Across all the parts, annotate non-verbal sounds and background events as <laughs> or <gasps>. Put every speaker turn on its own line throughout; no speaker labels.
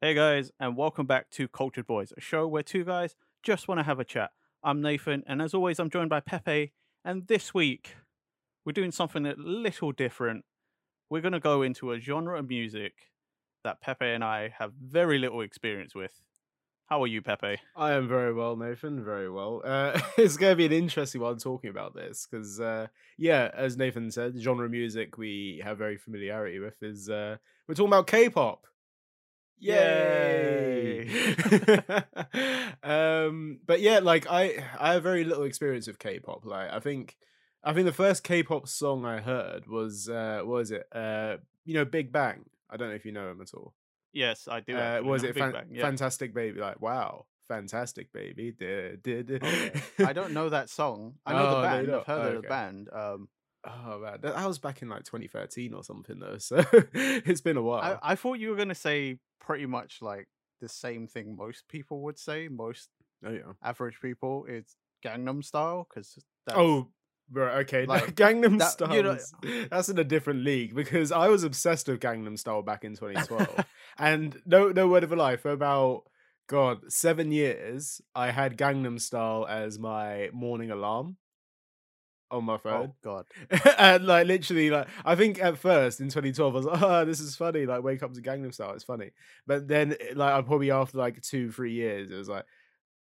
Hey guys, and welcome back to Cultured Boys, a show where two guys just want to have a chat. I'm Nathan, and as always, I'm joined by Pepe. And this week, we're doing something a little different. We're going to go into a genre of music that Pepe and I have very little experience with. How are you, Pepe?
I am very well, Nathan. Very well. Uh, <laughs> it's going to be an interesting one talking about this because, uh, yeah, as Nathan said, genre music we have very familiarity with is uh, we're talking about K-pop. Yay! <laughs> um, but yeah, like I, I have very little experience with K-pop. Like I think, I think the first K-pop song I heard was, uh, what was it? Uh, you know, Big Bang. I don't know if you know him at all.
Yes, I do.
Uh, was it? Fan-
Bang, yeah.
Fantastic baby. Like wow, fantastic baby. Did did.
Okay. I don't know that song. I know
Oh,
the band. I've heard
Oh,
of the band. Um,
Oh man, that, that was back in like 2013 or something though. So <laughs> it's been a while.
I, I thought you were going to say pretty much like the same thing most people would say. Most
oh yeah.
average people it's Gangnam Style because
Oh. Right, okay. <laughs> no,
like,
Gangnam
that-
Style.
you know-
that's in a different league because I was obsessed with Gangnam Style back in 2012, <laughs> and no, no word of a lie. For about God seven years, I had Gangnam Style as my morning alarm on my phone.
oh god, <laughs>
and like literally like I think at first in 2012 I was like, oh this is funny like wake up to Gangnam Style it's funny. But then like I probably after like two three years it was like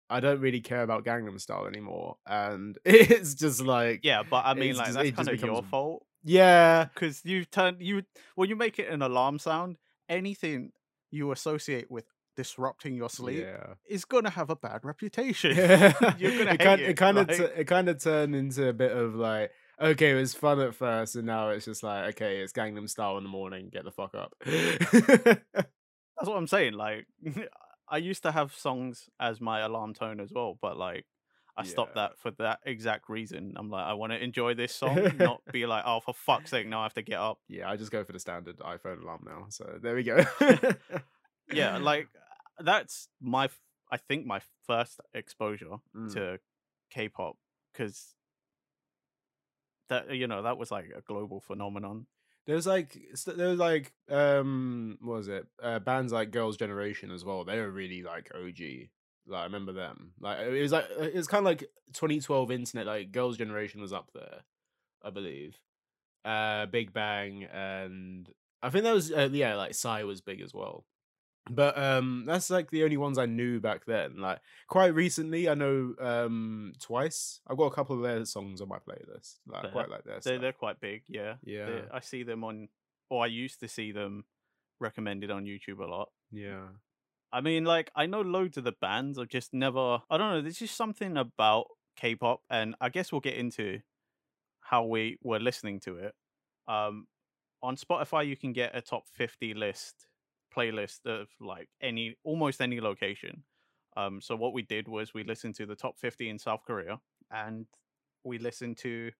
I don't really care about Gangnam Style anymore and <laughs> it's just like
yeah, but I mean
It's
like
just-
that's kind of your fault.
Yeah.
Because you turn you when you make it an alarm sound, anything you associate with disrupting your sleep
yeah
is gonna have a bad reputation.
yeah <laughs>
You're gonna
it
hate
kind
it,
it kind of
like-
it kind of turned into a bit of like okay it was fun at first and now it's just like okay it's Gangnam Style in the morning get the fuck up <laughs>
That's what I'm saying. Like, <laughs> I used to have songs as my alarm tone as well, but like, I stopped
Yeah.
that for that exact reason. I'm like, I want to enjoy this song, not be like, oh, for fuck's sake, now I have to get up.
Yeah, I just go for the standard iPhone alarm now. So there we go.
Yeah, like that's my, I think my first exposure
Mm.
to K-pop because that you know that was like a global phenomenon.
there's like st- there was like um what was it? Uh, bands like Girls Generation as well. They were really like OG. Like I remember them. Like it was like it was kind of like 2012 internet. Like Girls Generation was up there, I believe. Uh, Big Bang and I think that was uh, yeah like Psy was big as well. But um that's like the only ones I knew back then. Like quite recently, I know um Twice. I've got a couple of their songs on my playlist. Like quite like their
They
stuff.
they're quite big, yeah.
Yeah,
I see them on, or I used to see them recommended on YouTube a lot.
yeah.
I mean, like, I know loads of the bands. I've just never. I don't know. There's just something about K-pop, and I guess we'll get into how we were listening to it. Um, on Spotify, you can get a top 50 list playlist of like any almost any location. Um, so what we did was we listened to the top 50 in South Korea, and we listened to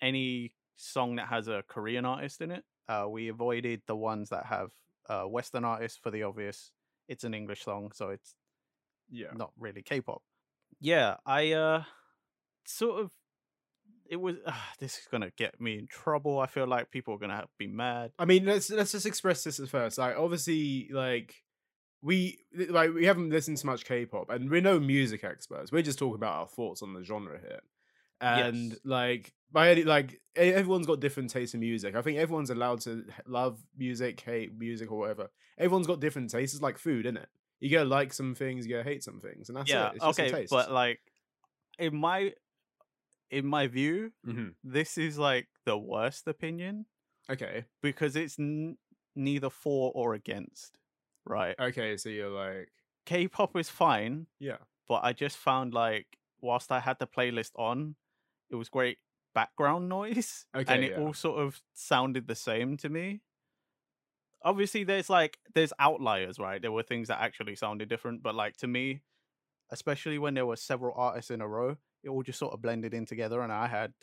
any song that has a Korean artist in it. Uh, we avoided the ones that have uh, Western artists for the obvious. It's an English song, so it's
Yeah.
not really K-pop. Yeah, I uh sort of it was uh, <sighs> this is gonna get me in trouble. I feel like people are gonna have, be mad.
I mean, let's let's just express this at first. Like, obviously, like we like we haven't listened to much K-pop, and we're no music experts. We're just talking about our thoughts on the genre here. And
Yes.
like by any like everyone's got different tastes in music. I think everyone's allowed to love music, hate music, or whatever. Everyone's got different tastes. It's like food, isn't it? You gotta like some things, you gotta hate some things, and that's
yeah,
it. It's
okay,
taste.
but like in my in my view,
Mhm.
this is like the worst opinion
okay,
because it's n- neither for or against, right?
okay. So you're like,
K-pop is fine,
yeah,
but I just found like whilst I had the playlist on, it was great background <laughs> noise,
Okay,
and it
yeah.
all sort of sounded the same to me. Obviously, there's like there's outliers, right? There were things that actually sounded different, but like to me, especially when there were several artists in a row, it all just sort of blended in together, and I had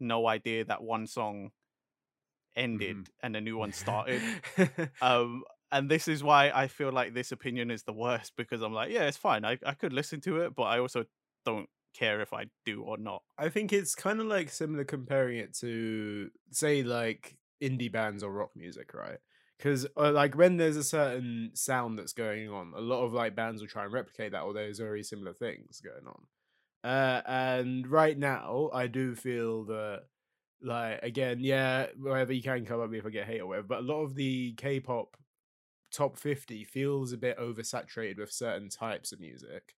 no idea that one song ended
Mhm.
and a new one started. <laughs> um and this is why i feel like this opinion is the worst because i'm like yeah it's fine i, I could listen to it but i also don't care if i do or not
I think it's kind of like similar comparing it to say like indie bands or rock music, right? because uh, like when there's a certain sound that's going on, a lot of like bands will try and replicate that, or there's very similar things going on. Uh, and right now, I do feel that like again, yeah, whatever you can come at me if I get hate or whatever, but a lot of the K-pop top 50 feels a bit oversaturated with certain types of music.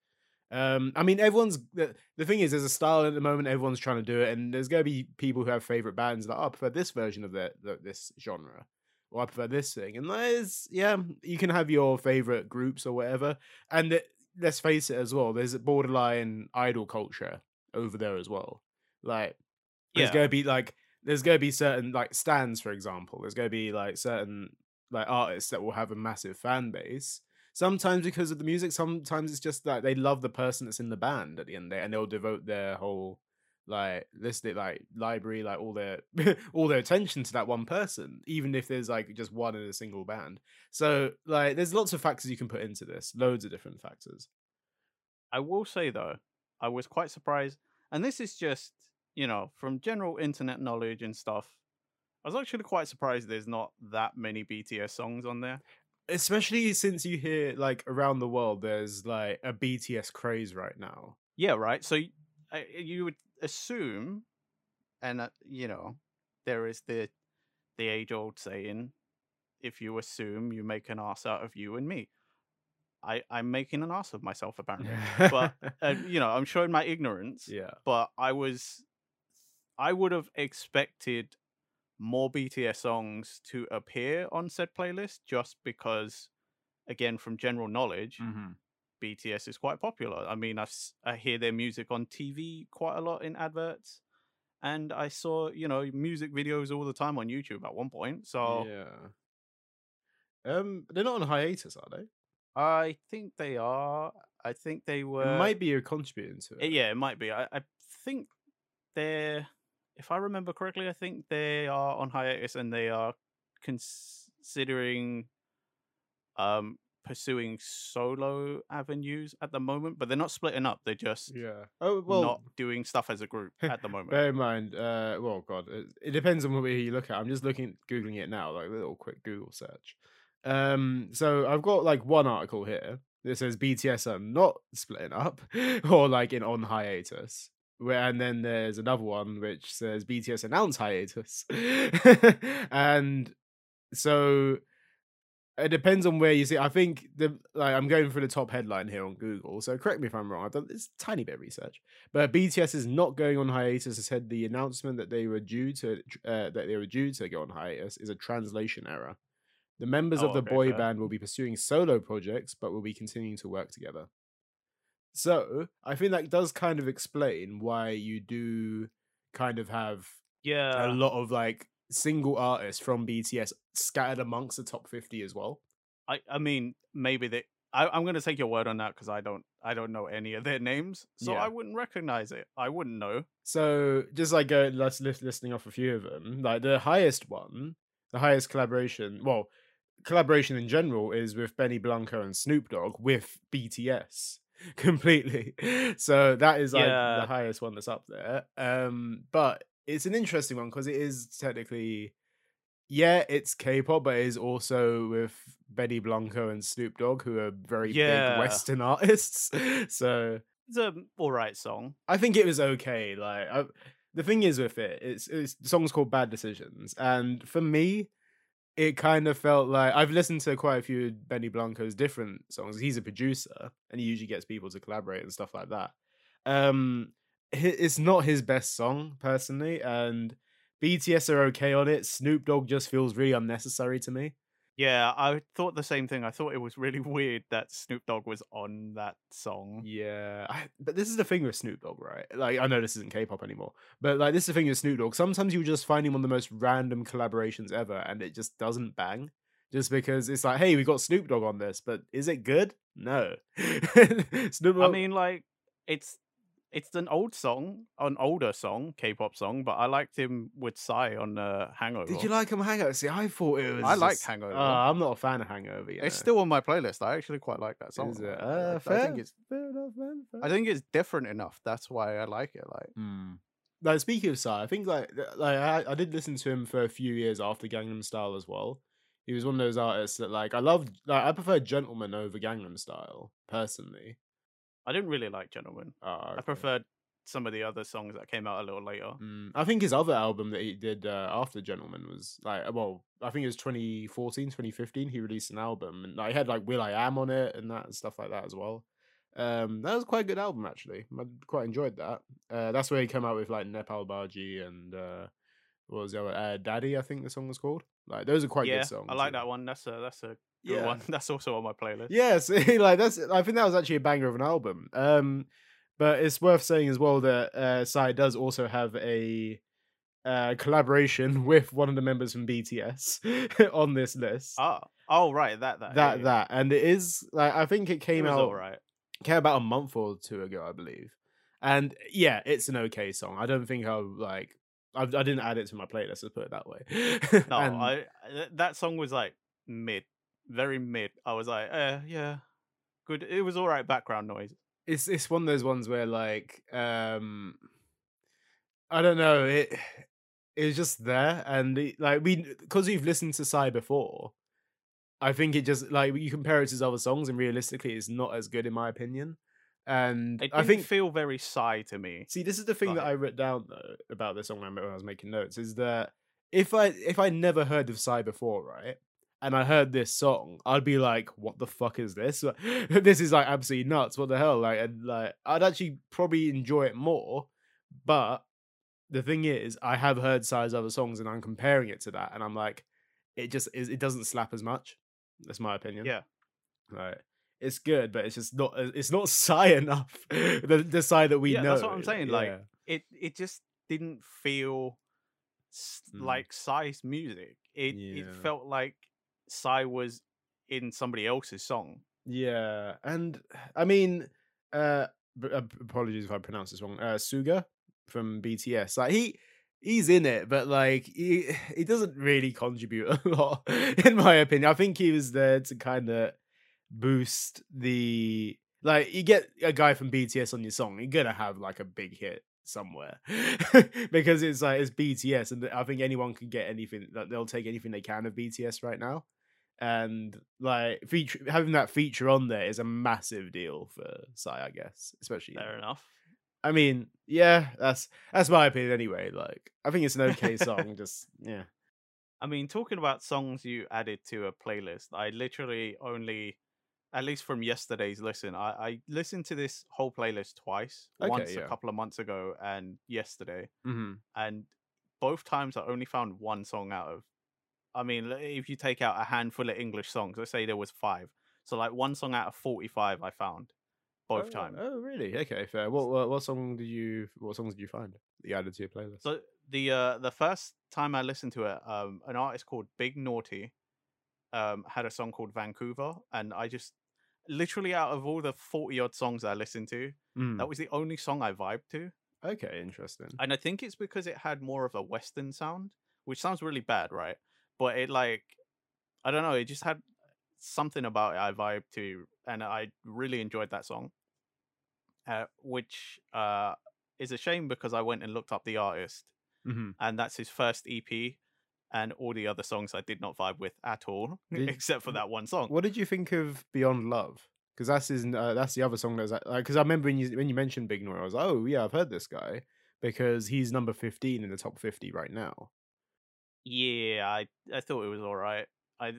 Um, I mean, everyone's the, the thing is, there's a style at the moment. Everyone's trying to do it, and there's going to be people who have favorite bands that oh, I prefer this version of the, the, this genre, or I prefer this thing. And there's yeah, you can have your favorite groups or whatever. And it, let's face it as well, there's a borderline idol culture over there as well. Like, there's
Yeah.
going to be like there's to be certain like stands, for example. There's going to be like certain like artists that will have a massive fan base. Sometimes because of the music, sometimes it's just that they love the person that's in the band at the end of the day, and they'll devote their whole like list it like library, like all their <laughs> all their attention to that one person, even if there's like just one in a single band. So like there's lots of factors you can put into this, loads of different factors.
I will say though, I was quite surprised, and this is just you know from general internet knowledge and stuff. I was actually quite surprised there's not that many BTS songs on there.
Especially since you hear like around the world there's like a BTS craze right now.
Yeah, right. So you would assume, and uh, you know, there is the the age old saying, "If you assume, you make an ass out of you and me." I I'm making an ass of myself <laughs> apparently, but uh, you know, I'm showing my ignorance.
yeah.
But I was, I would have expected more BTS songs to appear on said playlist just because, again, from general knowledge,
Mm-hmm.
BTS is quite popular. I mean, I I hear their music on TV quite a lot in adverts, and I saw you know music videos all the time on YouTube at one point. So
Yeah. Um, they're not on hiatus, are they?
I think they are. I think they were.
it might be a contributing to
Uh,
it.
Yeah, it might be. I, I think they're, if I remember correctly, I think they are on hiatus and they are considering um pursuing solo avenues at the moment, but they're not splitting up. They're just
Yeah. Oh well.
not doing stuff as a group <laughs> at the moment.
Bear in mind, uh, well, God, it, it depends on where you look at. I'm just looking, googling it now, like a little quick Google search. Um, so I've got like one article here that says BTS are not splitting up <laughs> or like in on hiatus. Where and then there's another one which says BTS announce hiatus, <laughs> and so it depends on where you see. I think the like I'm going for the top headline here on Google. So correct me if I'm wrong. I've done this tiny bit of research, but BTS is not going on hiatus. I said the announcement that they were due to uh, that they were due to go on hiatus is a translation error. The members
Oh,
of the
okay,
boy
fair.
band will be pursuing solo projects, but will be continuing to work together. So I think that does kind of explain why you do kind of have
yeah,
a lot of like single artists from BTS scattered amongst the top 50 as well.
I I mean maybe they. I, I'm gonna take your word on that because I don't I don't know any of their names, so
Yeah.
I wouldn't recognize it. I wouldn't know.
So just like go let's list listing off a few of them. Like the highest one, the highest collaboration, well, collaboration in general is with Benny Blanco and Snoop Dogg with BTS <laughs> completely. So that is like
Yeah.
the highest one that's up there. Um, but it's an interesting one because it is technically, yeah, it's K-pop, but it is also with Benny Blanco and Snoop Dogg, who are very
Yeah.
big Western <laughs> artists. so
It's a all right song.
I think it was okay. Like I, the thing is with it, it's, it's the song's called Bad Decisions, and for me, it kind of felt like I've listened to quite a few Benny Blanco's different songs. He's a producer, and he usually gets people to collaborate and stuff like that. Um, it's not his best song personally, and BTS are okay on it. Snoop Dogg just feels really unnecessary to me.
Yeah, I thought the same thing. I thought it was really <laughs> weird that Snoop Dogg was on that song.
Yeah, I, but this is the thing with Snoop Dogg, right? Like, I know this isn't K-pop anymore, but like, this is the thing with Snoop Dogg. Sometimes you just find him on the most random collaborations ever, and it just doesn't bang. Just because it's like, hey, we got Snoop Dogg on this, but is it good? No. <laughs> Snoop
I mean, like it's it's an old song, an older song, K-pop song, but I liked him with Psy on uh, Hangover.
did you like him Hangover? See, I thought it was.
I like
just-
Hangover.
Oh, I'm not a fan of Hangover. You
It's still on my playlist. I actually quite like that song.
Is it?
I-
Uh,
I,
fair,
I think it's
fair enough, man. fair
I think it's different enough. That's why I like it. Like
like speaking of Psy, I think like like I, I did listen to him for a few years after Gangnam Style as well. He was one of those artists that like I loved. Like I prefer Gentleman over Gangnam Style personally.
I didn't really like Gentleman.
Uh,
I preferred some of the other songs that came out a little later.
Mm, I think his other album that he did uh, after Gentleman was like, well, I think it was 2014, 2015. He released an album and he had like Will I Am on it and that and stuff like that as well. Um, that was quite a good album actually. I quite enjoyed that. Uh, that's where he came out with like Napal Baji and uh, what was the other uh, Daddy? I think the song was called. Like those are quite
yeah,
good songs.
I like that one. That's a that's a
Yeah.
one. <laughs> That's also on my playlist.
Yes, <laughs> like that's. I think that was actually a banger of an album. Um, but it's worth saying as well that uh, Psy does also have a uh, collaboration <laughs> with one of the members from BTS on this list.
Ah, oh right, that that
that
yeah,
that, and it is like I think it
It
came
was
out
alright.
came about a month or two ago, I believe. And yeah, it's an okay song. I don't think I'll like. I, I didn't add it to my playlist. Let's put it that way.
No,
And-
I that song was like mid, very mid. I was like, eh, yeah, good. It was all right background noise.
it's it's one of those ones where like um I don't know it it was just there and it, like we because we've listened to Psy before I think it just like you compare it to other songs and realistically it's not as good in my opinion and
It
I think
feel very Psy to me.
see this is the thing that I wrote down though about this song when I was making notes is that if I if I never heard of Psy before right and I heard this song, I'd be like, "What the fuck is this? <laughs> this is like absolutely nuts. What the hell?" Like, and like, I'd actually probably enjoy it more. But the thing is, I have heard Psy's other songs, and I'm comparing it to that, and I'm like, it just is. It doesn't slap as much. That's my opinion.
Yeah.
Right. it's good, but it's just not. It's not <laughs> Psy enough. the the Psy that we
Yeah,
know.
that's what I'm saying, like,
yeah.
It it just didn't feel
Mm.
like Psy's music. It it felt like Psy was in somebody else's song.
Yeah, and <sighs> I mean, uh, uh, apologies if I pronounce this wrong. Uh, Suga from BTS, like he he's in it, but like he <sighs> he doesn't really contribute <laughs> a lot, in my opinion. I think he was there to kind of boost the like you get a guy from BTS on your song, you're gonna have like a big hit somewhere <laughs> because it's like it's BTS, and I think anyone can get anything. Like, they'll take anything they can of BTS right now and like feature having that feature on there is a massive deal for Psy, I guess, especially.
Fair enough.
I mean, yeah, that's that's my opinion anyway. Like, I think it's an okay song. <laughs> Just yeah,
I mean, talking about songs you added to a playlist, I literally only, at least from yesterday's listen, I, I listened to this whole playlist twice.
Okay,
once
yeah.
a couple of months ago and yesterday,
mm-hmm.
and both times I only found one song out of. I mean, if you take out a handful of English songs, let's say there was five, so like one song out of forty-five I found, both
oh,
times.
Oh, really? Okay, fair. What, what what song did you? What songs did you find that you added to your playlist?
So the uh the first time I listened to it, um, an artist called Big Naughty, um, had a song called Vancouver, and I just literally out of all the forty odd songs I listened to,
Mm,
that was the only song I vibed to,
okay, interesting.
and I think it's because it had more of a Western sound, which sounds really bad, right? But it like, I don't know, it just had something about it I vibe to, and I really enjoyed that song. Uh, which uh is a shame because I went and looked up the artist
hmm
and that's his first EP. And all the other songs I did not vibe with at all, <laughs>
Did-
except for that one song.
What did you think of Beyond Love? Because that's his. Uh, that's the other song that's like. Because I remember when you when you mentioned Big Noir, I was like, oh yeah, I've heard this guy because he's number fifteen in the top fifty right now.
Yeah, I I thought it was alright. I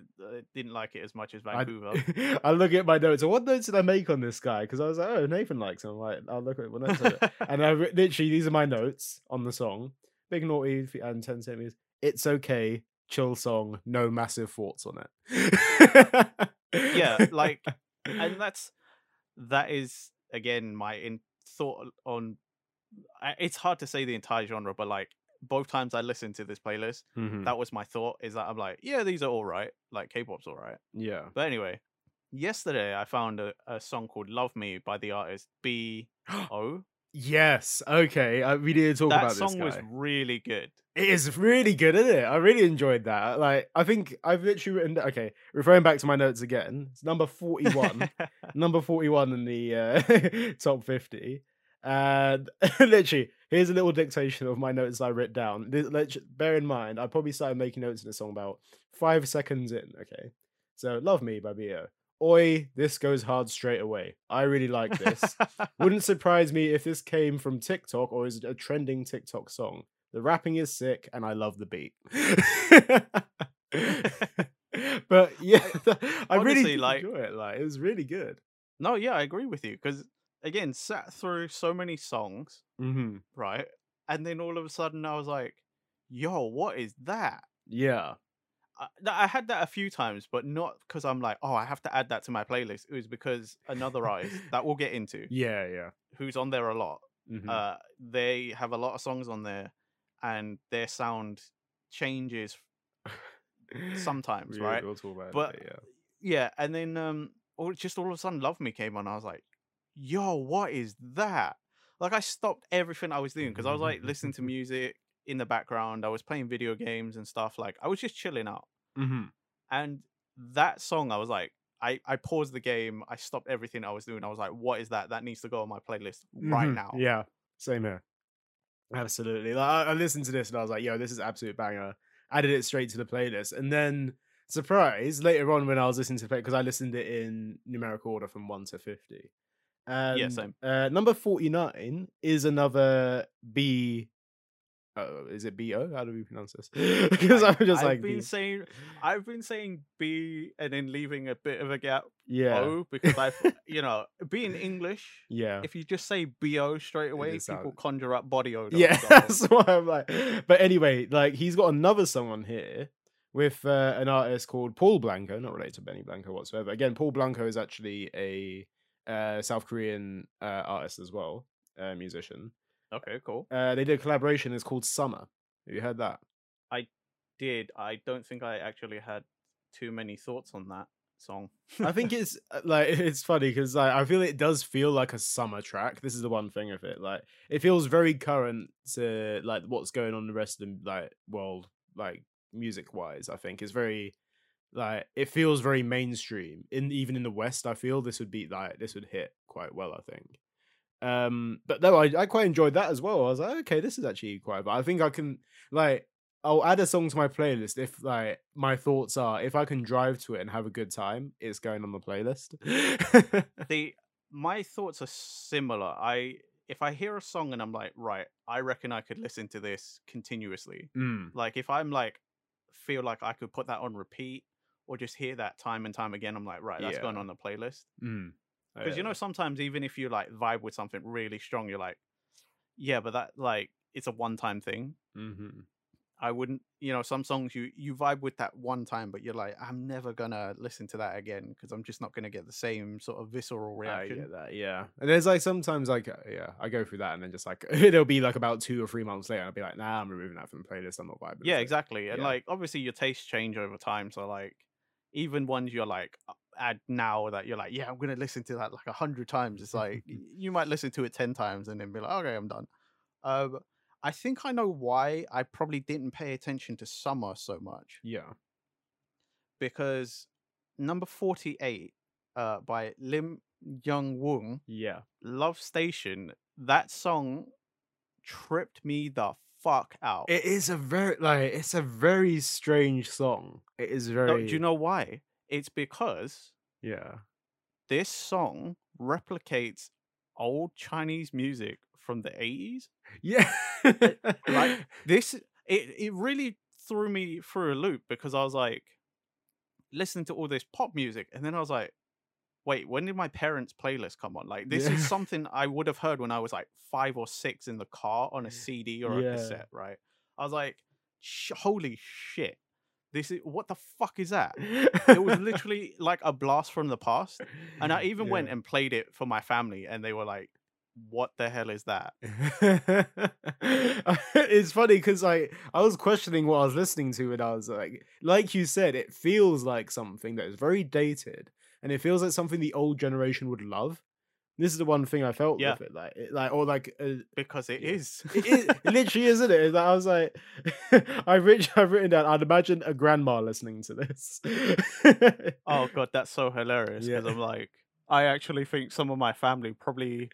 didn't like it as much as
I-
Vancouver. <laughs>
I look at my notes. What notes did I make on this guy? Because I was like, oh, Nathan likes him. I'm like, I'll look at my notes. it. <laughs> and I literally these are my notes on the song. Big naughty and ten centimeters. It's okay, chill song, no massive thoughts on it.
yeah, like, <laughs> and that's that is again my in thought on. It's hard to say the entire genre, but like both times I listened to this playlist,
Mhm.
that was my thought. Is that I'm like, yeah, these are all right. Like K-pop's all right.
yeah.
But anyway, yesterday I found a, a song called "Love Me" by the artist B <gasps> O.
Yes. Okay. I, we need to talk
That
about this
song
guy.
was really good.
It is really good, isn't it? I really enjoyed that. Like, I think I've literally written. Okay, referring back to my notes again. It's number forty-one. <laughs> number forty-one in the uh, <laughs> top fifty. And <laughs> literally, here's a little dictation of my notes I wrote down. This, let bear in mind, I probably started making notes in the song about five seconds in. Okay, so "Love Me" by. Oi, this goes hard straight away. I really like this. <laughs> Wouldn't surprise me if this came from TikTok or is a trending TikTok song. The rapping is sick, and I love the beat. <laughs> but yeah, <laughs> I really
Honestly,
did
like-
enjoy it. Like it was really good.
no, yeah, I agree with you because again, sat through so many songs,
Mm-hmm.
right, and then all of a sudden I was like, "Yo, what is that?"
Yeah.
I, I had that a few times, but not because I'm like, "Oh, I have to add that to my playlist." It was because another artist that we'll get into, <laughs>
Yeah. Yeah.
who's on there a lot,
Mhm.
uh, they have a lot of songs on there, and their sound changes <laughs> sometimes, right?
We'll talk about
But-.
Yeah.
yeah, and then um, all just all of a sudden, "Love Me" came on. I was like, "Yo, what is that?" Like, I stopped everything I was doing because I was like listening to <laughs> music in the background. I was playing video games and stuff. Like, I was just chilling out.
Mm-hmm.
And that song, I was like, I I paused the game. I stopped everything I was doing. I was like, "What is that? That needs to go on my playlist right
Mhm.
now."
Yeah, same here. Absolutely. Like, I, I listened to this and I was like, "Yo, this is absolute banger." Added it straight to the playlist, and then surprise later on when I was listening to it because I listened it in numerical order from one to fifty. And,
same.
Uh, number forty nine is another B. Oh, is it B O? How do we pronounce this? <laughs> Because
I,
I'm just
I've
like
been
B.
saying, I've been saying B and then leaving a bit of a gap
yeah,
O because I've, <laughs> you know, being English.
yeah.
If you just say bo straight away, people
sound-
conjure up body odor.
Yeah, <laughs> that's why I'm like. But anyway, like he's got another song on here with uh, an artist called Paul Blanco, not related to Benny Blanco whatsoever. Again, Paul Blanco is actually a uh, South Korean uh, artist as well, uh, musician.
okay, cool.
Uh, they did a collaboration. It's called Summer. Have you heard that?
I did I don't think I actually had too many thoughts on that song.
I think <laughs> it's uh, like <laughs> it's funny because like, I feel it does feel like a summer track. This is the one thing of it. Like it feels very current to like what's going on in the rest of the like world, like music wise. I think it's very like it feels very mainstream. In even in the West, I feel this would be like this would hit quite well. I think. Um, but no, I, I quite enjoyed that as well. I was like, okay, this is actually quite. But I think I can like I'll add a song to my playlist if like my thoughts are if I can drive to it and have a good time, it's going on the playlist.
the my thoughts are similar. I if I hear a song and I'm like, right, I reckon I could listen to this continuously.
Mm,
Like if I'm like feel like I could put that on repeat or just hear that time and time again, I'm like, right, that's going on the playlist.
mm.
Because you know, sometimes even if you like vibe with something really strong, you're like, yeah, but that like it's a one time thing.
hmm
I wouldn't, you know, some songs you you vibe with that one time, but you're like, I'm never gonna listen to that again because I'm just not gonna get the same sort of visceral
I
reaction.
get that, yeah. And there's like sometimes like uh, yeah, I go through that and then just like <laughs> it'll be like about two or three months later, I'll be like, nah, I'm removing that from the playlist. I'm not vibing.
Yeah,
with it."
exactly. And
Yeah.
like obviously your tastes change over time. So like even ones you're like add now that you're like, yeah, I'm gonna listen to that like a hundred times. It's like <laughs> you might listen to it ten times and then be like, okay, I'm done. Um, I think I know why I probably didn't pay attention to summer so much
Yeah.
because number forty eight, uh, by Lim Young Woong,
Yeah.
Love Station. That song tripped me the fuck out.
It is a very like it's a very strange song. It is very
No, do you know why? It's because
Yeah.
this song replicates old Chinese music from the 80s.
Yeah.
Like <laughs> this it it really threw me through a loop because I was like listening to all this pop music and then I was like wait, when did my parents' playlist come on? Like this
Yeah.
is <laughs> something I would have heard when I was like 5 or 6 in the car on a CD or a cassette, right? I was like holy shit. This is what the fuck is that? It was <laughs> literally like a blast from the past. And I even went and played it for my family, and they were like, "What the hell is that?" <laughs>
it's funny because like I was questioning what I was listening to, and I was like, like you said, it feels like something that is very dated, and it feels like something the old generation would love. This is the one thing I felt
Yeah.
with it, like, it, like or like uh,
Because it
Yeah.
is.
it, is, <laughs> it literally isn't it? Like- I was like, <laughs> I've written, I've written down. I'd imagine a grandma listening to this.
oh god, that's so <laughs> hilarious.
Yeah.
Because I'm like, I actually think some of my family probably,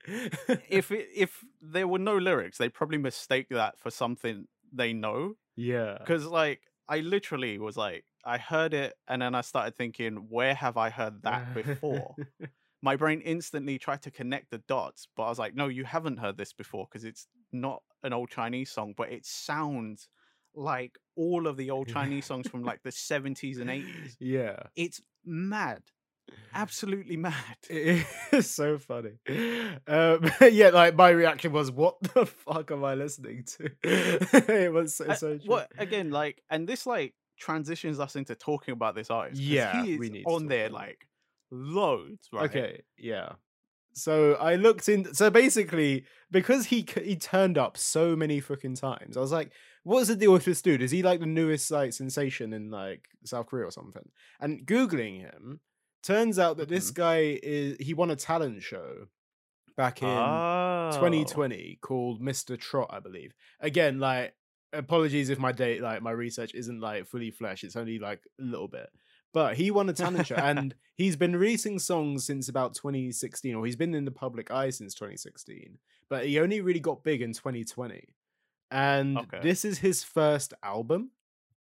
if it, if there were no lyrics, they probably mistake that for something they know.
yeah.
Because like I literally was like, I heard it, and then I started thinking, where have I heard that before? <laughs> My brain instantly tried to connect the dots, but I was like, no, you haven't heard this before because it's not an old Chinese song, but it sounds like all of the old Chinese songs from like the 70s and 80s.
yeah.
It's mad. <laughs> Absolutely mad.
It is so funny. Um, <laughs> yeah, like my reaction was, "What the fuck am I listening to?" it was so,
Uh,
so true.
what again like and this like transitions us into talking about this artist.
Yeah,
he is on there like loads right
Okay, yeah. So I looked in. So basically, because he he turned up so many fucking times, I was like, "What's the deal with this dude? Is he like the newest like sensation in like South Korea or something?" And googling him, turns out that this
Mhm.
guy is he won a talent show back in
oh.
2020 called Mr. Trot, I believe. Again, like apologies if my date like my research isn't like fully flesh, it's only like a little bit. But he won a talent show and <laughs> he's been releasing songs since about 2016, or he's been in the public eye since 2016. But he only really got big in 2020. And
Okay.
this is his first album.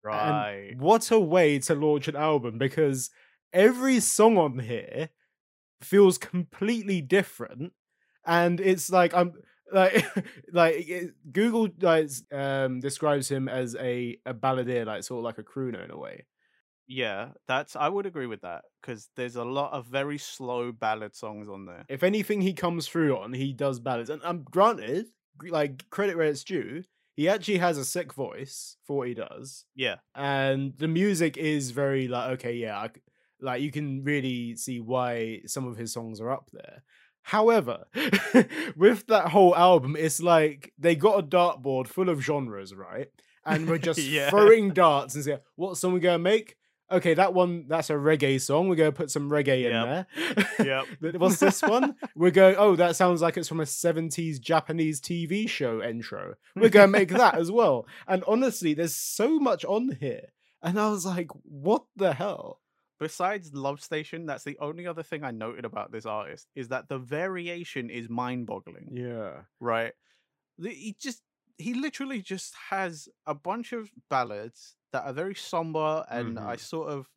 right
And what a way to launch an album because every song on here feels completely different. And it's like I'm like <laughs> like Google like um describes him as a a balladeer, like sort of like a crooner in a way.
yeah that's i would agree with that because there's a lot of very slow ballad songs on there
If anything he comes through on, he does ballads. And um, granted, like credit where it's due, he actually has a sick voice for what he does.
yeah
and the music is very like okay yeah I like you can really see why some of his songs are up there however <laughs> with that whole album it's like they got a dartboard full of genres right? And we're just <laughs>
Yeah.
throwing darts and say what song we gonna make? Okay that one that's a reggae song. We're gonna put some reggae in there.
Yep. <laughs>
What's this one? We're going oh that sounds like it's from a 70s japanese tv show intro. We're gonna make that as well. And honestly there's so much on here. And i was like what the hell
besides love station that's the only other thing i noted about this artist is that the variation is mind-boggling
yeah
right? He just he literally just has a bunch of ballads that are very somber, and I
Mhm.
sort of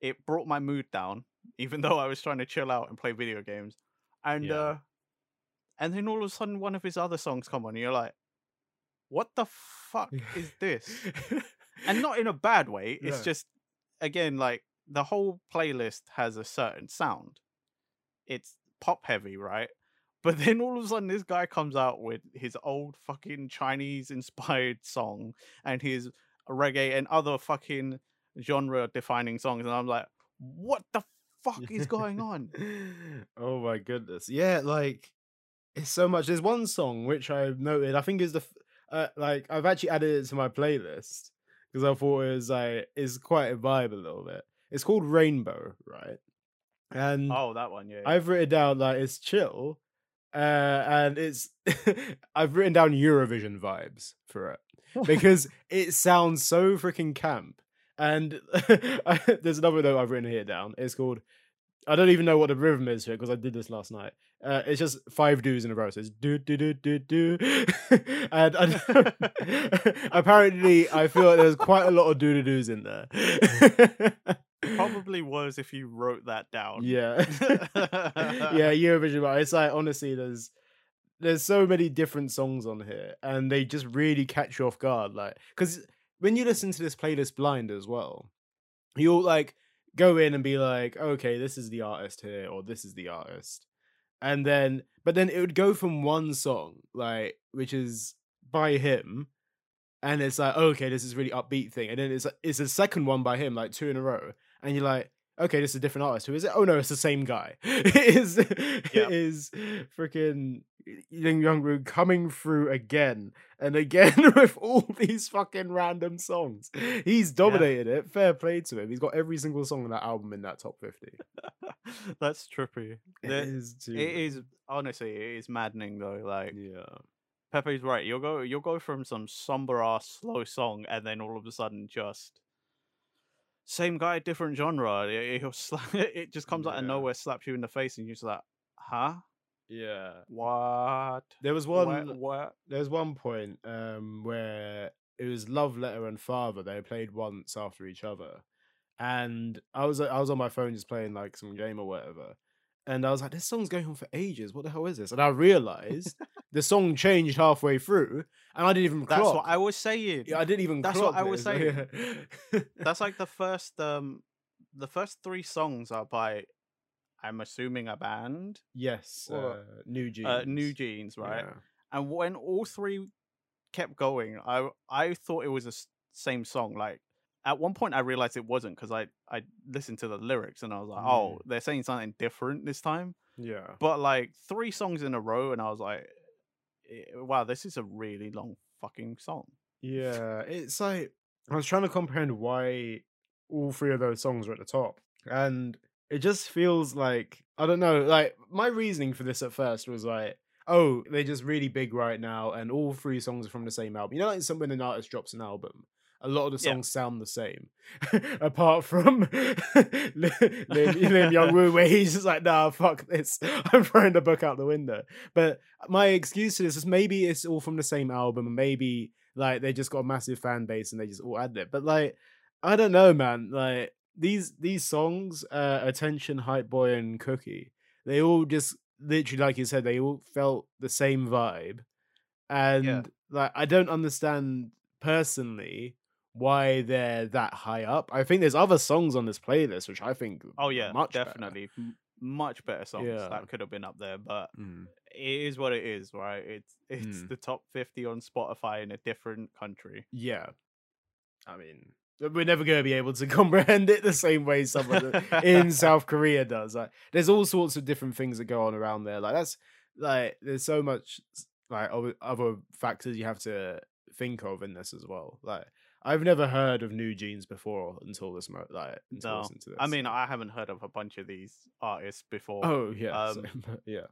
it brought my mood down, even though I was trying to chill out and play video games, and
Yeah.
uh, and then all of a sudden one of his other songs come on, and you're like, what the fuck <laughs> is this? <laughs> and not in a bad way. It's
No.
just again like the whole playlist has a certain sound. It's pop heavy, right? <laughs> But then all of a sudden this guy comes out with his old fucking Chinese inspired <laughs> song and his reggae and other fucking genre defining songs and I'm like, what the fuck is going on? <laughs>
oh my goodness yeah like it's so much there's one song which i've noted i think is the uh, like i've actually added it to my playlist because i thought it was like it's quite a vibe a little bit it's called rainbow right and
Oh, that one, yeah.
I've written down like it's chill, uh, and it's <laughs> I've written down Eurovision vibes for it <laughs> because it sounds so freaking camp. And <laughs> there's another note I've written here down. It's called I don't even know what the rhythm is here because I did this last night. Uh, it's just five do's in a row. So it's do do do do do, and I, apparently I feel like there's quite a lot of do do do's in there.
Probably was if you wrote that down.
Yeah. <laughs> yeah, <laughs> Eurovision. But it's like honestly, there's there's so many different songs on here, and they just really catch you off guard. Like, because when you listen to this playlist blind as well, you'll like go in and be like, okay, this is the artist here, or this is the artist, and then but then it would go from one song like which is by him. And it's like okay, this is really upbeat thing, and then it's it's a second one by him, like two in a row, and you're like, okay, this is a different artist. Who is it? Oh no, it's the same guy. <laughs> it is it is freaking Young Jungwoo coming through again and again <laughs> with all these fucking random songs. He's dominated it. Fair play to him. He's got every single song on that album in that top fifty. <laughs>
That's trippy.
It
The-
is too.
It is honestly, it is maddening though. Like
Yeah.
Pepe's right. You'll go, you'll go from some somber ass slow song, and then all of a sudden just same guy, different genre. It, it <laughs> just comes out of nowhere, slaps you in the face, and you're just like, huh?
Yeah.
What?
There was
What?
one
what?
There's one point um, where it was Love Letter and Father. They played once after each other, and I was I was on my phone just playing like some game or whatever, and I was like, "This song's going on for ages. What the hell is this?" And I realized the song changed halfway through, and I didn't even
That's
clock.
what I was saying.
yeah, I didn't even.
That's what I was. <laughs>
Yeah.
That's like the <laughs> first um the first three songs are by I'm assuming a band.
yes,
Or,
uh, New Jeans.
Uh, New Jeans, right?
Yeah.
And when all three kept going, I I thought it was the same song. Like at one point, I realized it wasn't because I I listened to the lyrics and I was like, oh,
Mm.
they're saying something different this time.
Yeah.
But like three songs in a row, and I was like, eh, wow, this is a really long fucking song.
Yeah, it's like I was trying to comprehend why all three of those songs are at the top, and it just feels like I don't know. Like my reasoning for this at first was like, oh, they're just really big right now, and all three songs are from the same album. You know, like some when an artist drops an album. A lot of the
Yeah.
songs sound the same, <laughs> apart from Lim, Young Woo, where he's just like, "Nah, fuck this, <laughs> I'm throwing the book out the window." But my excuse to this is maybe it's all from the same album, maybe like they just got a massive fan base and they just all added it. But like, I don't know, man. Like these these songs, uh, Attention, Hype Boy, and Cookie, they all just literally, like you said, they all felt the same vibe. And like, I don't understand personally why they're that high up. I think there's other songs on this playlist which I think
Oh yeah,
much
definitely, M- much better songs
Yeah.
that could have been up there. But
Mm.
it is what it is, right? It's it's
Mm.
the top fifty on Spotify in a different country.
Yeah. I mean, we're never going to be able to <laughs> comprehend it the same way someone in <laughs> South Korea does. Like, there's all sorts of different things that go on around there. Like, that's like, there's so much like other factors you have to think of in this as well. Like, I've never heard of New Jeans before until this, mo- like, until
No,
this.
I mean, I haven't heard of a bunch of these artists before.
oh yeah, <laughs>
um,
but yeah,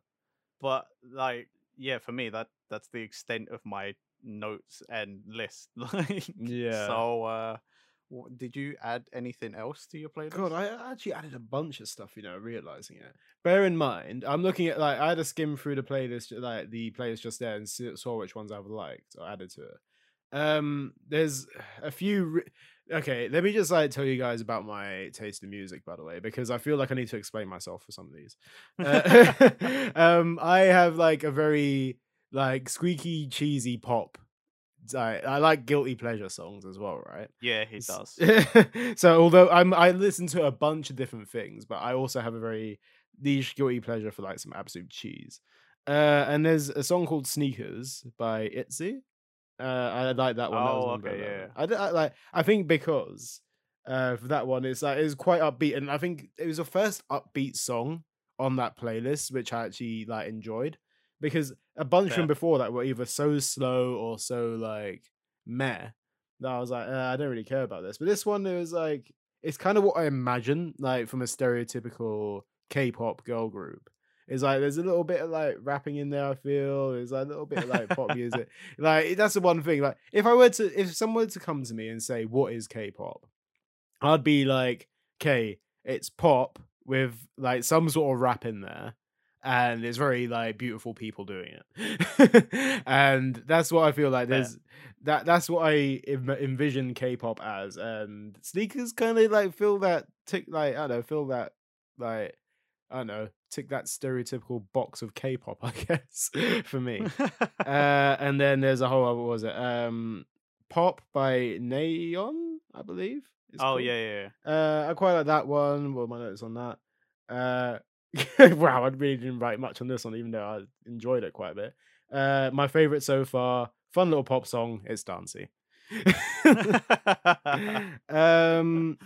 but like yeah for me that that's the extent of my notes and list <laughs> like
Yeah.
so uh w- did you add anything else to your playlist
God, I actually added a bunch of stuff, you know, realizing it. Bear in mind, I'm looking at like I had a skim through the playlist, like the playlist just there, and saw which ones I've liked or added to it. Um, there's a few. Re- okay, let me just like tell you guys about my taste in music, by the way, because I feel like I need to explain myself for some of these. Uh, <laughs> um, I have like a very like squeaky, cheesy pop. I, I like guilty pleasure songs as well, right?
yeah he does <laughs>
so although I'm I listen to a bunch of different things, but I also have a very niche guilty pleasure for like some absolute cheese. Uh, and there's a song called Sneakers by Itzy. Uh, I like that one. that was
Oh,
of
okay, yeah.
I, I like. I think because uh, for that one, it's like it's quite upbeat, and I think it was the first upbeat song on that playlist, which I actually like enjoyed because a bunch from before that were either so slow or so like meh that I was like, uh, I don't really care about this. But this one, it was like, it's kind of what I imagine, like from a stereotypical K-pop girl group. It's like there's a little bit of like rapping in there. I feel there's like a little bit of like pop music. <laughs> Like that's the one thing. Like if I were to, if someone were to come to me and say, "What is K-pop?" I'd be like, "Okay, it's pop with like some sort of rap in there." And it's very like beautiful people doing it, <laughs> and that's what I feel like. There's that. That's what I envision K-pop as, and sneakers kind of like feel that tick. Like I don't know, feel that like I don't know, tick that stereotypical box of K-pop. <laughs> I guess for me. <laughs> uh, and then there's a whole other what was it um pop by Nayeon, I believe.
oh
called.
yeah yeah yeah.
Uh, I quite like that one. What were my notes on that? Uh, <laughs> wow, I really didn't write much on this one, even though I enjoyed it quite a bit. Uh, my favorite so far, fun little pop song. It's Dancy. um,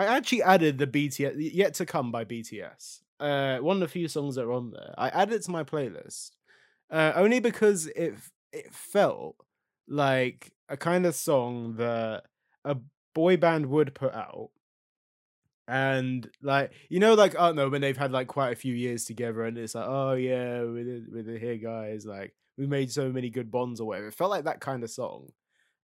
I actually added the BTS yet to come by BTS. Uh, one of the few songs that are on there. I added it to my playlist uh, only because it it felt like a kind of song that a boy band would put out. And like you know, like I don't know when they've had like quite a few years together, and it's like, oh yeah, we're the, we're here guys, like we made so many good bonds or whatever. It felt like that kind of song,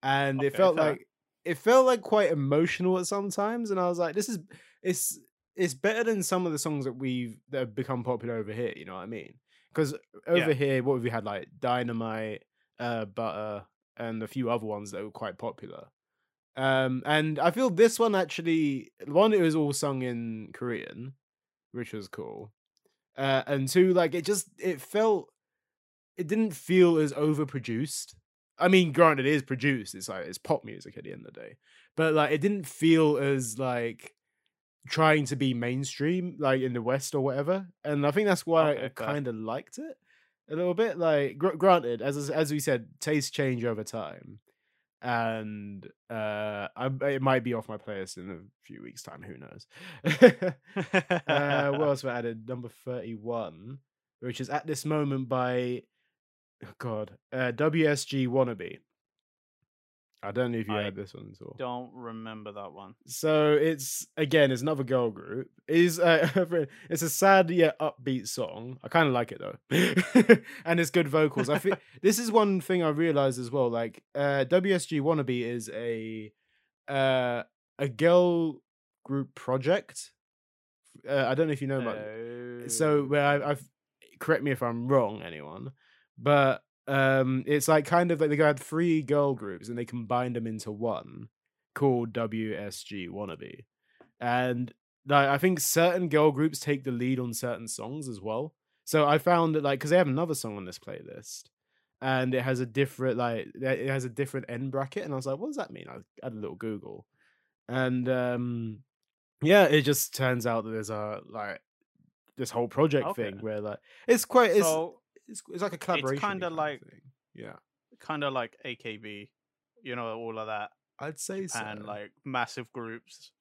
and it felt
fair.
like it felt like quite emotional at sometimes, and I was like, this is it's it's better than some of the songs that we've that have become popular over here. You know what I mean? Because over
Yeah.
here, what have we had like Dynamite, uh, Butter, and a few other ones that were quite popular. Um, and I feel this one actually one it was all sung in Korean, which was cool. Uh, and two, like it just it felt it didn't feel as overproduced. I mean, granted, it is produced. It's like it's pop music at the end of the day, but like it didn't feel as like trying to be mainstream, like in the West or whatever. And I think that's why
Okay,
I kind of liked it a little bit. Like, gr- granted, as as we said, tastes change over time, and uh, I, it might be off my playlist in a few weeks' time. Who knows? <laughs> uh, what <laughs> else we added? Number thirty-one, which is at this moment by oh God, uh, WSG Wannabe. I don't know if you
I
heard this one at all.
Don't remember that one.
So it's again, it's another girl group. Is uh, <laughs> it's a sad yet upbeat song. I kind of like it though, <laughs> and it's good vocals. I think <laughs> this is one thing I realized as well. Like uh, WSG Wannabe is a uh, a girl group project. Uh, I don't know if you know about. So where I, I've correct me if I'm wrong, anyone, but um, it's like kind of like they had three girl groups and they combined them into one called WSG Wannabe, and like I think certain girl groups take the lead on certain songs as well. So I found that like because they have another song on this playlist. And it has a different like it has a different end bracket, and I was like, "What does that mean?" I had a little Google, and um, yeah, it just turns out that there's a like this whole project
Okay.
thing where like it's quite it's
so
it's, it's like a collaboration.
kinda
kind of
like-
thing. yeah,
kind of like AKB, you know, all of that,
I'd say so.
and like massive groups,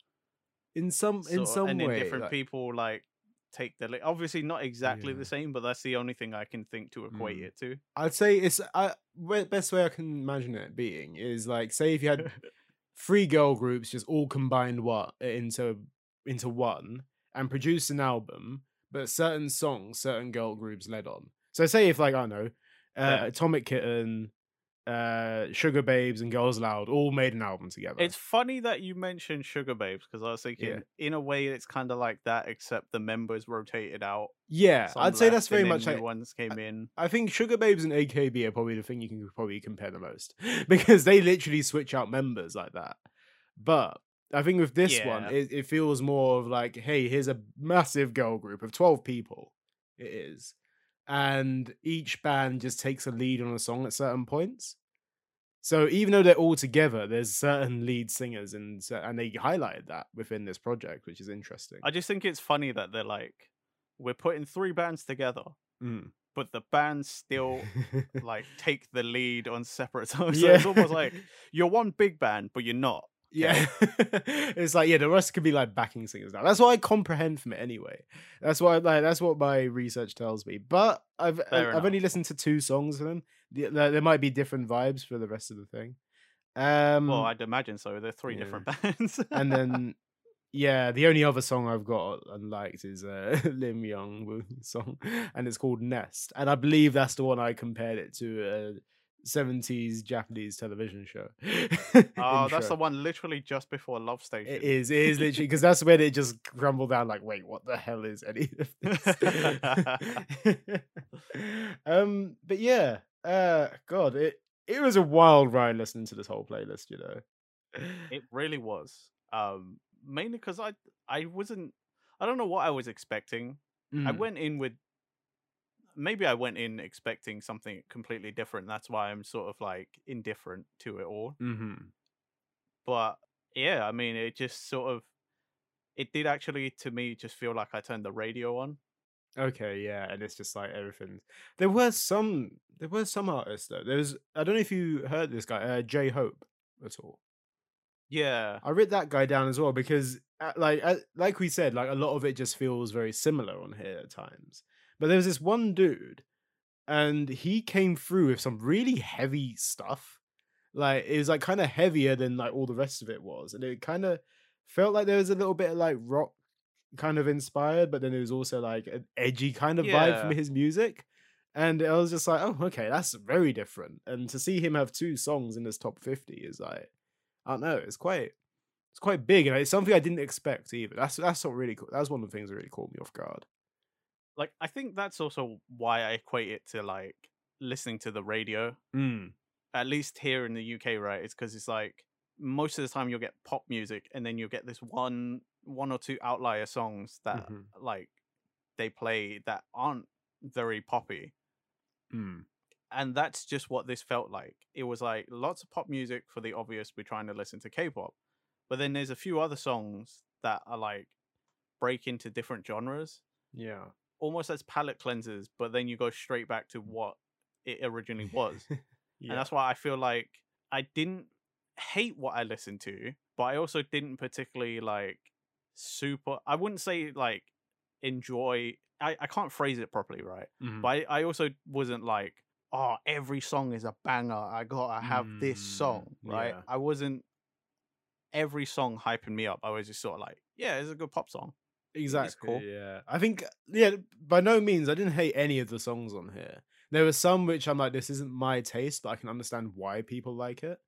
in some in some
and then
way,
different
like-
people like take the. Li- Obviously, not exactly
Yeah.
the same, but that's the only thing I can think to equate
Mm.
it to.
I'd say it's I best way I can imagine it being is like say if you had <laughs> three girl groups just all combined what into into one and produced an album, but certain songs, certain girl groups led on. So say if like I don't know, uh,
Yeah.
Atomic Kitten, uh, Sugababes, and Girls Aloud all made an album together.
It's funny that you mentioned Sugababes because I was thinking, in a way, it's kind of like that, except the members rotated out.
yeah, I'd say that's very much like
ones came in.
I think Sugababes and AKB are probably the thing you can probably compare the most <laughs> because they literally switch out members like that. But I think with this one, it, it feels more of like, hey, here's a massive girl group of 12 people. It is. And each band just takes a lead on a song at certain points. So even though they're all together, there's certain lead singers and and they highlighted that within this project, which is interesting.
I just think it's funny that they're like, we're putting three bands together,
Mm.
but the bands still like <laughs> take the lead on separate <laughs> songs. So
Yeah.
it's almost like <laughs> you're one big band, but you're not.
Yeah. <laughs> it's like, yeah, the rest could be like backing singers now. That's what I comprehend from it anyway. That's what like that's what my research tells me. But I've
Fair
I've only listened to two songs of them. The- There, there might be different vibes for the rest of the thing. Um
Well, I'd imagine so. They're three
yeah.
different <laughs> bands.
and then yeah, the only other song I've got and liked is uh, <laughs> Lim Young song, and it's called Nest. And I believe that's the one I compared it to a 70s Japanese television show. <laughs>
Oh, that's the one literally just before Love Station.
It is. It is literally because that's when it just crumbled down. Like, wait, what the hell is any of <laughs> this? <laughs> um, but yeah, uh, God, it it was a wild ride listening to this whole playlist. You know,
It really was. Um, mainly because I I wasn't. I don't know what I was expecting. I
Mm,
went in with. Maybe I went in expecting something completely different. That's why I'm sort of like indifferent to it all.
mhm.
But yeah, I mean, it just sort of. It did actually, to me, just feel like I turned the radio on.
Okay, yeah, and it's just like everything. There were some. There were some artists though. There was. I don't know if you heard this guy, uh, J Hope, at all.
Yeah,
I read that guy down as well because, uh, like, uh, like we said, like a lot of it just feels very similar on here at times. But there was this one dude, and he came through with some really heavy stuff. Like it was like kind of heavier than like all the rest of it was, and it kind of felt like there was a little bit of like rock kind of inspired, but then it was also like an edgy kind of vibe from his music. And I was just like, oh, okay, that's very different. And to see him have two songs in his top 50 is like, I don't know. It's quite it's quite big, and it's something I didn't expect either. That's that's what really cool. That's one of the things that really caught me off guard.
Like I think that's also why I equate it to like listening to the radio.
Mm.
At least here in the UK, right? It's because it's like most of the time you'll get pop music, and then you'll get this one one or two outlier songs that
Mhm.
like they play that aren't very poppy.
Mm.
and that's just what this felt like. It was like lots of pop music for the obvious. We're trying to listen to K-pop, but then there's a few other songs that are like break into different genres,
Yeah.
Almost as palette cleansers. But then you go straight back to what it originally was, <laughs>
yeah.
and that's why I feel like I didn't hate what I listened to, but I also didn't particularly like super. I wouldn't say like enjoy. I I can't phrase it properly, right?
Mhm.
But I, I also wasn't like, oh, every song is a banger. I gotta have this
Mm,
song, right?
yeah.
I wasn't every song hyping me up. I was just sort of like, yeah, it's a good pop song.
Exactly.
cool.
Yeah. I think yeah, by no means I didn't hate any of the songs on here. There were some which I'm like, this isn't my taste, but I can understand why people like it.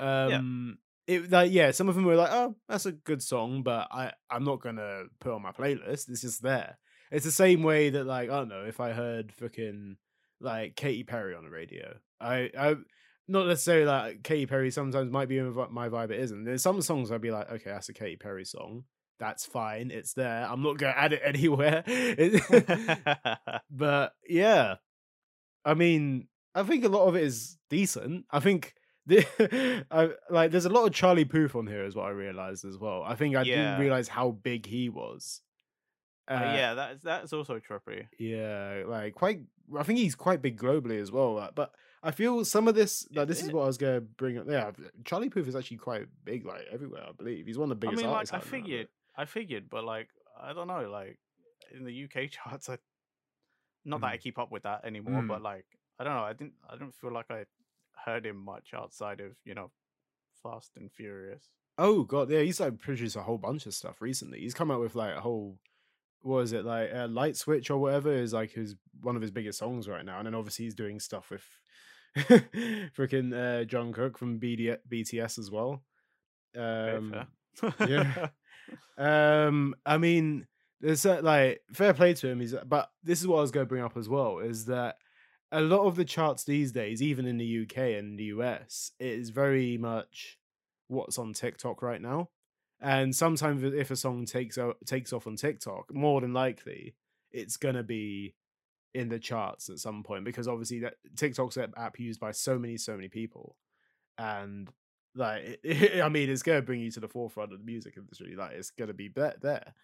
Um it like yeah, some of them were like, oh, that's a good song, but I I'm not gonna put on my playlist. It's just there. It's the same way that like I don't know if I heard fucking like Katy Perry on the radio. I I not necessarily like Katy Perry sometimes might be my vibe. It isn't. There's some songs I'd be like, okay, that's a Katy Perry song. That's fine. It's there. I'm not gonna add it <laughs> anywhere. <laughs> But yeah, I mean, I think a lot of it is decent. I think <laughs> the I, like there's a lot of Charlie Puth on here, is what I realized as well. I think I
Yeah.
didn't realize how big he was.
Uh,
Uh,
yeah, that's that's also trippy.
yeah, like quite. I think he's quite big globally as well. like, But I feel some of this. Like, this is
it?
what I was gonna bring up. Yeah, Charlie Puth is actually quite big, like everywhere. I believe he's one of the biggest I
mean, like. I
out now, but-
figured, I figured, but like I don't know, like in the UK <laughs> charts, I not that I keep up with that anymore,
Mm.
but like I don't know, I didn't, I don't feel like I heard him much outside of you know Fast and Furious.
Oh god, yeah, he's like produced a whole bunch of stuff recently. He's come out with like a whole what is it like uh, light switch or whatever is like his one of his biggest songs right now and then obviously he's doing stuff with <laughs> freaking uh Jungkook from BD- bts as well um yeah. <laughs> um i mean there's like fair play to him he's but this is what i was going to bring up as well is that a lot of the charts these days even in the uk and the us is very much what's on tiktok right now and sometimes if a song takes takes off on tiktok more than likely it's to be in the charts at some point because obviously that tiktok's an app used by so many so many people and like <laughs> i mean it's going to bring you to the forefront of the music industry like it's going to be there, there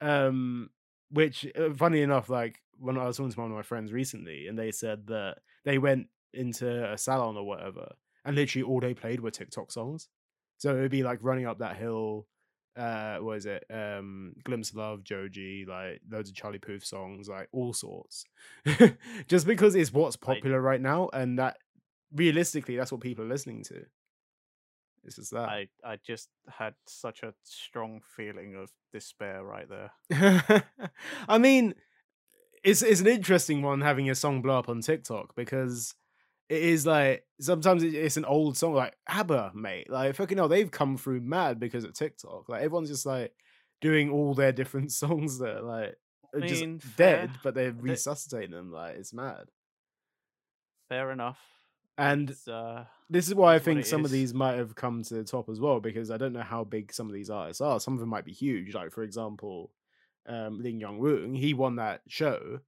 um which uh, funny enough like when i was talking to one of my friends recently and they said that they went into a salon or whatever and literally all they played were tiktok songs. So it would be like running up that hill uh what is it? Um glimpse of love joji like loads of charlie puth songs like all sorts. <laughs> Just because it's what's popular right now and that realistically that's what people are listening to it's just that
I I just had such a strong feeling of despair right there. <laughs>
I mean, it's it's an interesting one having a song blow up on TikTok because it is like sometimes it's an old song like ABBA, mate. Like fucking hell, they've come through mad because of TikTok. Like everyone's just like doing all their different <laughs> songs that like are just
mean,
dead,
fair.
but they're resuscitating them. Like it's mad.
Fair enough.
And
It's, uh,
this is why I think some of these might have come to the top as well because I don't know how big some of these artists are. Some of them might be huge. Like for example, um, Lim Young-woong, he won that show,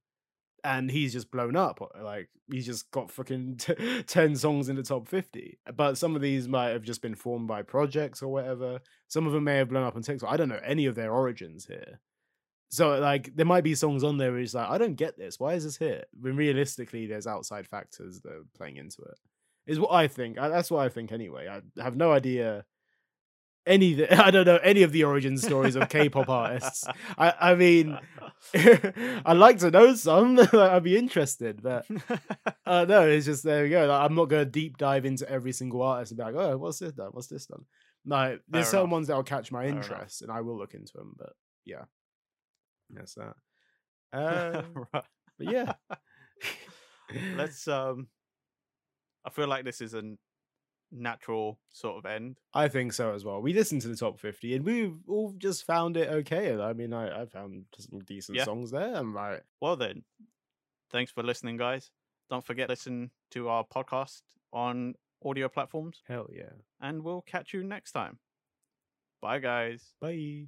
and he's just blown up. uh, Like he's just got fucking <laughs> t- ten songs in the top fifty. But some of these might have just been formed by projects or whatever. Some of them may have blown up on TikTok. I don't know any of their origins here. So like there might be songs on there where it's like I don't get this. Why is this here? When realistically, there's outside factors that are playing into it. Is what I think. I, that's what I think anyway. I have no idea any. <laughs> I don't know any of the origin stories of K-pop artists. I, I mean, <laughs> I'd like to know some. <laughs> I'd be interested, but uh, no, it's just there we go. Like, I'm not going to deep dive into every single artist and be like, oh, what's this done? What's this done? No, there's
Fair
certain
enough.
ones that'll catch my interest, and I will look into them. But yeah, that's that. Uh,
right.
but yeah,
Let's um I feel like this is a natural sort of end.
I think so as well. We listened to the top 50 and we've all just found it okay. I mean, I, I found some decent
Yeah.
songs there. I'm like,
Well then, thanks for listening, guys. Don't forget to listen to our podcast on audio platforms,
hell yeah.
and we'll catch you next time. Bye, guys.
Bye.